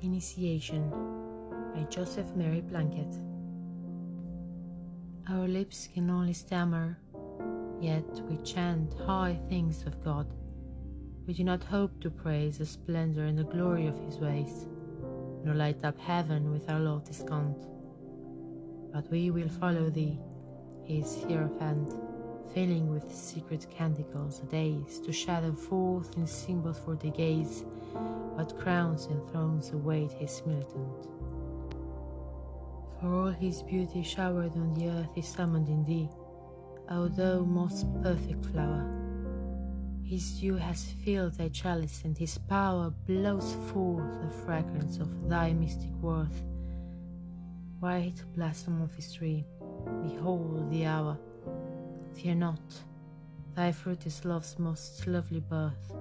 Initiation by Joseph Mary Plunkett. Our lips can only stammer, yet we chant high things of God. We do not hope to praise the splendor and the glory of His ways, nor light up heaven with our lofty descant. But we will follow Thee, His hierophant, filling with secret canticles the days to shadow forth in symbols for the gaze what crowns and thrones await his militant. For all his beauty showered on the earth is summoned in thee, O thou most perfect flower. His dew has filled thy chalice, and his power blows forth the fragrance of thy mystic worth. White blossom of his tree, behold the hour. Fear not, thy fruit is love's most lovely birth